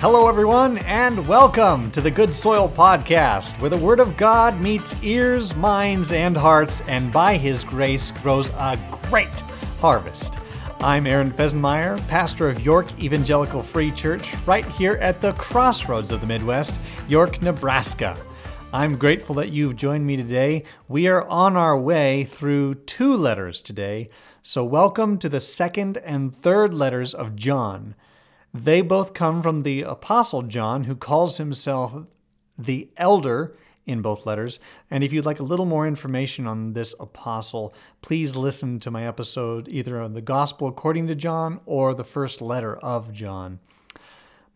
Hello, everyone, and welcome to the Good Soil Podcast, where the Word of God meets ears, minds, and hearts, and by His grace grows a great harvest. I'm Aaron Fesenmeyer, pastor of York Evangelical Free Church, right here at the crossroads of the Midwest, York, Nebraska. I'm grateful that you've joined me today. We are on our way through two letters today, so welcome to the second and third letters of John. They both come from the Apostle John, who calls himself the elder in both letters. And if you'd like a little more information on this apostle, please listen to my episode either on the Gospel according to John or the first letter of John.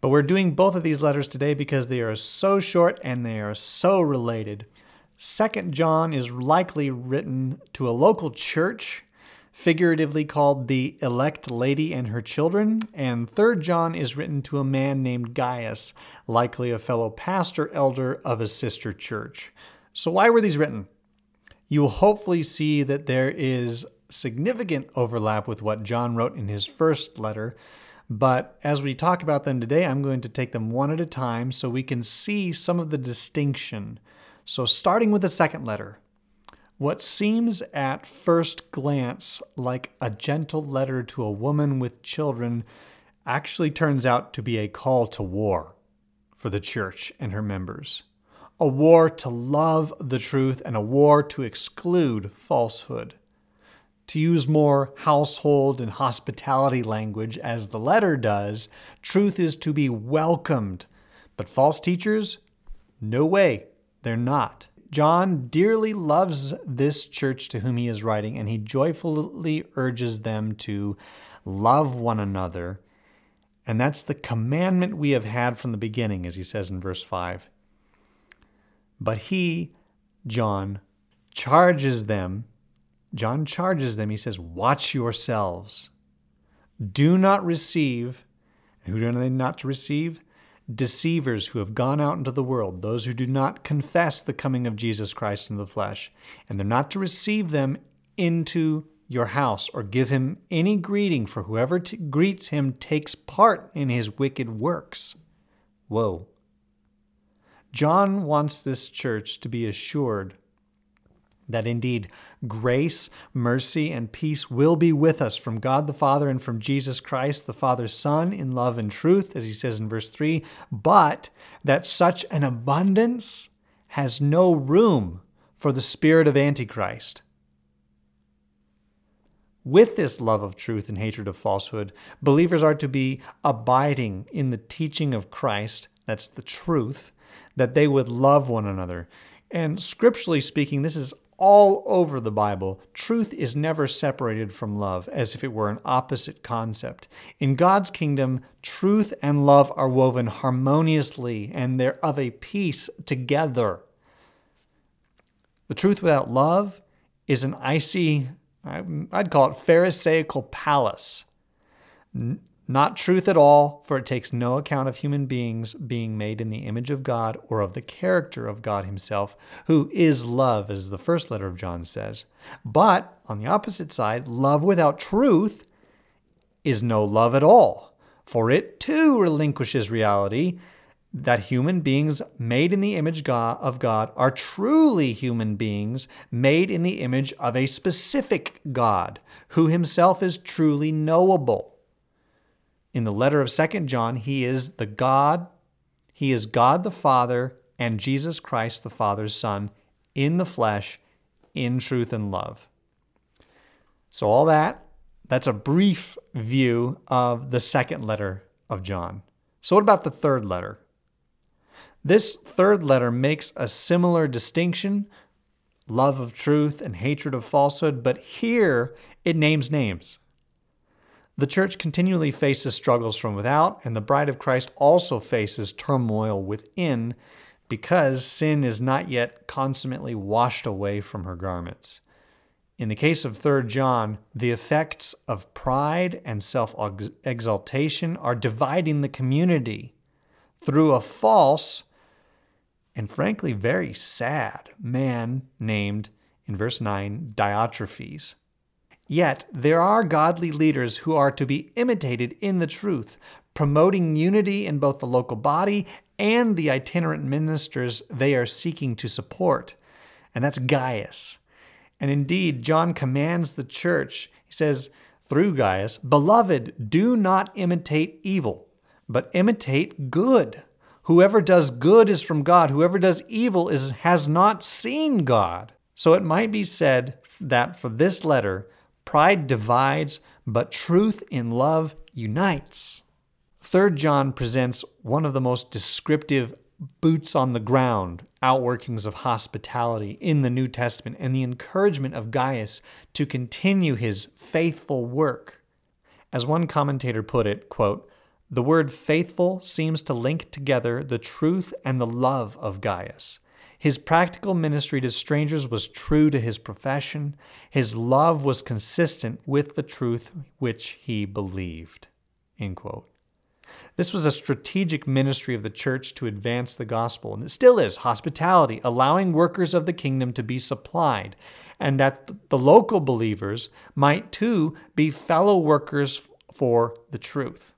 But we're doing both of these letters today because they are so short and they are so related. Second John is likely written to a local church figuratively called the elect lady and her children, and 3rd John is written to a man named Gaius, likely a fellow pastor elder of a sister church. So, why were these written? You will hopefully see that there is significant overlap with what John wrote in his first letter. But as we talk about them today, I'm going to take them one at a time so we can see some of the distinction. So, starting with the second letter, what seems at first glance like a gentle letter to a woman with children actually turns out to be a call to war for the church and her members. A war to love the truth and a war to exclude falsehood. To use more household and hospitality language, as the letter does, truth is to be welcomed. But false teachers? No way, they're not. John dearly loves this church to whom he is writing, and he joyfully urges them to love one another. And that's the commandment we have had from the beginning, as he says in verse 5. But he, John, charges them. John charges them. He says, Watch yourselves. Do not receive. And Who do they not to receive? Deceivers who have gone out into the world, those who do not confess the coming of Jesus Christ in the flesh, and they're not to receive them into your house or give him any greeting, for whoever t- greets him takes part in his wicked works. Whoa. John wants this church to be assured that indeed grace, mercy, and peace will be with us from God the Father and from Jesus Christ, the Father's Son, in love and truth, as he says in verse 3, but that such an abundance has no room for the spirit of Antichrist. With this love of truth and hatred of falsehood, believers are to be abiding in the teaching of Christ, that's the truth, that they would love one another. And scripturally speaking, this is all over the Bible, truth is never separated from love, as if it were an opposite concept. In God's kingdom, truth and love are woven harmoniously and they're of a piece together. The truth without love is an icy, I'd call it Pharisaical palace. Not truth at all, for it takes no account of human beings being made in the image of God or of the character of God Himself, who is love, as the first letter of John says. But on the opposite side, love without truth is no love at all, for it too relinquishes reality that human beings made in the image of God are truly human beings made in the image of a specific God, who Himself is truly knowable. In the letter of Second John, he is the God, he is God the Father and Jesus Christ the Father's Son in the flesh, in truth and love. So all that that's a brief view of the second letter of John. So what about the third letter? This third letter makes a similar distinction love of truth and hatred of falsehood, but here it names names. The church continually faces struggles from without, and the bride of Christ also faces turmoil within because sin is not yet consummately washed away from her garments. In the case of 3 John, the effects of pride and self exaltation are dividing the community through a false and frankly very sad man named, in verse 9, Diotrephes. Yet there are godly leaders who are to be imitated in the truth, promoting unity in both the local body and the itinerant ministers they are seeking to support. And that's Gaius. And indeed, John commands the church, he says through Gaius, Beloved, do not imitate evil, but imitate good. Whoever does good is from God. Whoever does evil is, has not seen God. So it might be said that for this letter, pride divides, but truth in love unites. Third John presents one of the most descriptive boots on the ground outworkings of hospitality in the New Testament and the encouragement of Gaius to continue his faithful work. As one commentator put it, quote, the word faithful seems to link together the truth and the love of Gaius. His practical ministry to strangers was true to his profession. His love was consistent with the truth which he believed. End quote. This was a strategic ministry of the church to advance the gospel, and it still is hospitality, allowing workers of the kingdom to be supplied, and that the local believers might too be fellow workers for the truth.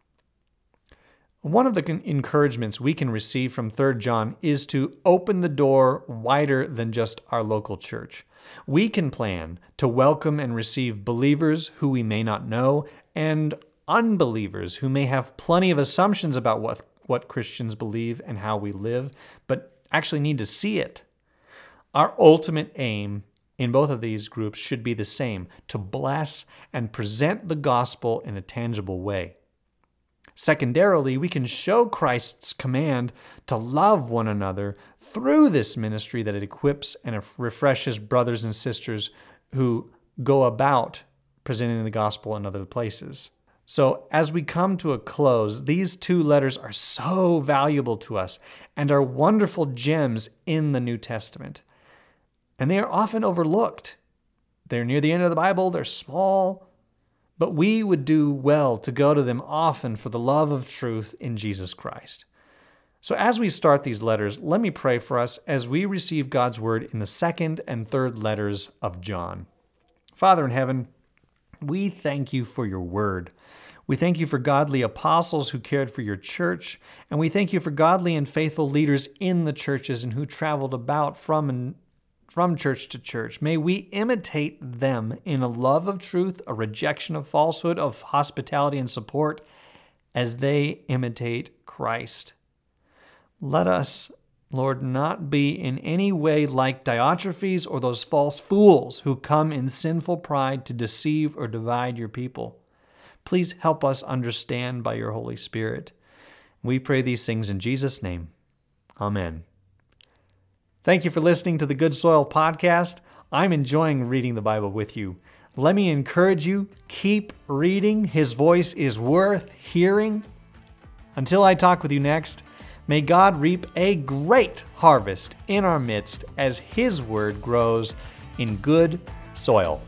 One of the encouragements we can receive from 3 John is to open the door wider than just our local church. We can plan to welcome and receive believers who we may not know and unbelievers who may have plenty of assumptions about what, what Christians believe and how we live, but actually need to see it. Our ultimate aim in both of these groups should be the same to bless and present the gospel in a tangible way. Secondarily, we can show Christ's command to love one another through this ministry that it equips and refreshes brothers and sisters who go about presenting the gospel in other places. So, as we come to a close, these two letters are so valuable to us and are wonderful gems in the New Testament. And they are often overlooked. They're near the end of the Bible, they're small, but we would do well to go to them often for the love of truth in Jesus Christ. So, as we start these letters, let me pray for us as we receive God's word in the second and third letters of John. Father in heaven, we thank you for your word. We thank you for godly apostles who cared for your church, and we thank you for godly and faithful leaders in the churches and who traveled about from and from church to church. May we imitate them in a love of truth, a rejection of falsehood, of hospitality and support as they imitate Christ. Let us Lord, not be in any way like Diotrephes or those false fools who come in sinful pride to deceive or divide your people. Please help us understand by your Holy Spirit. We pray these things in Jesus' name. Amen. Thank you for listening to the Good Soil Podcast. I'm enjoying reading the Bible with you. Let me encourage you keep reading. His voice is worth hearing. Until I talk with you next, May God reap a great harvest in our midst as His word grows in good soil.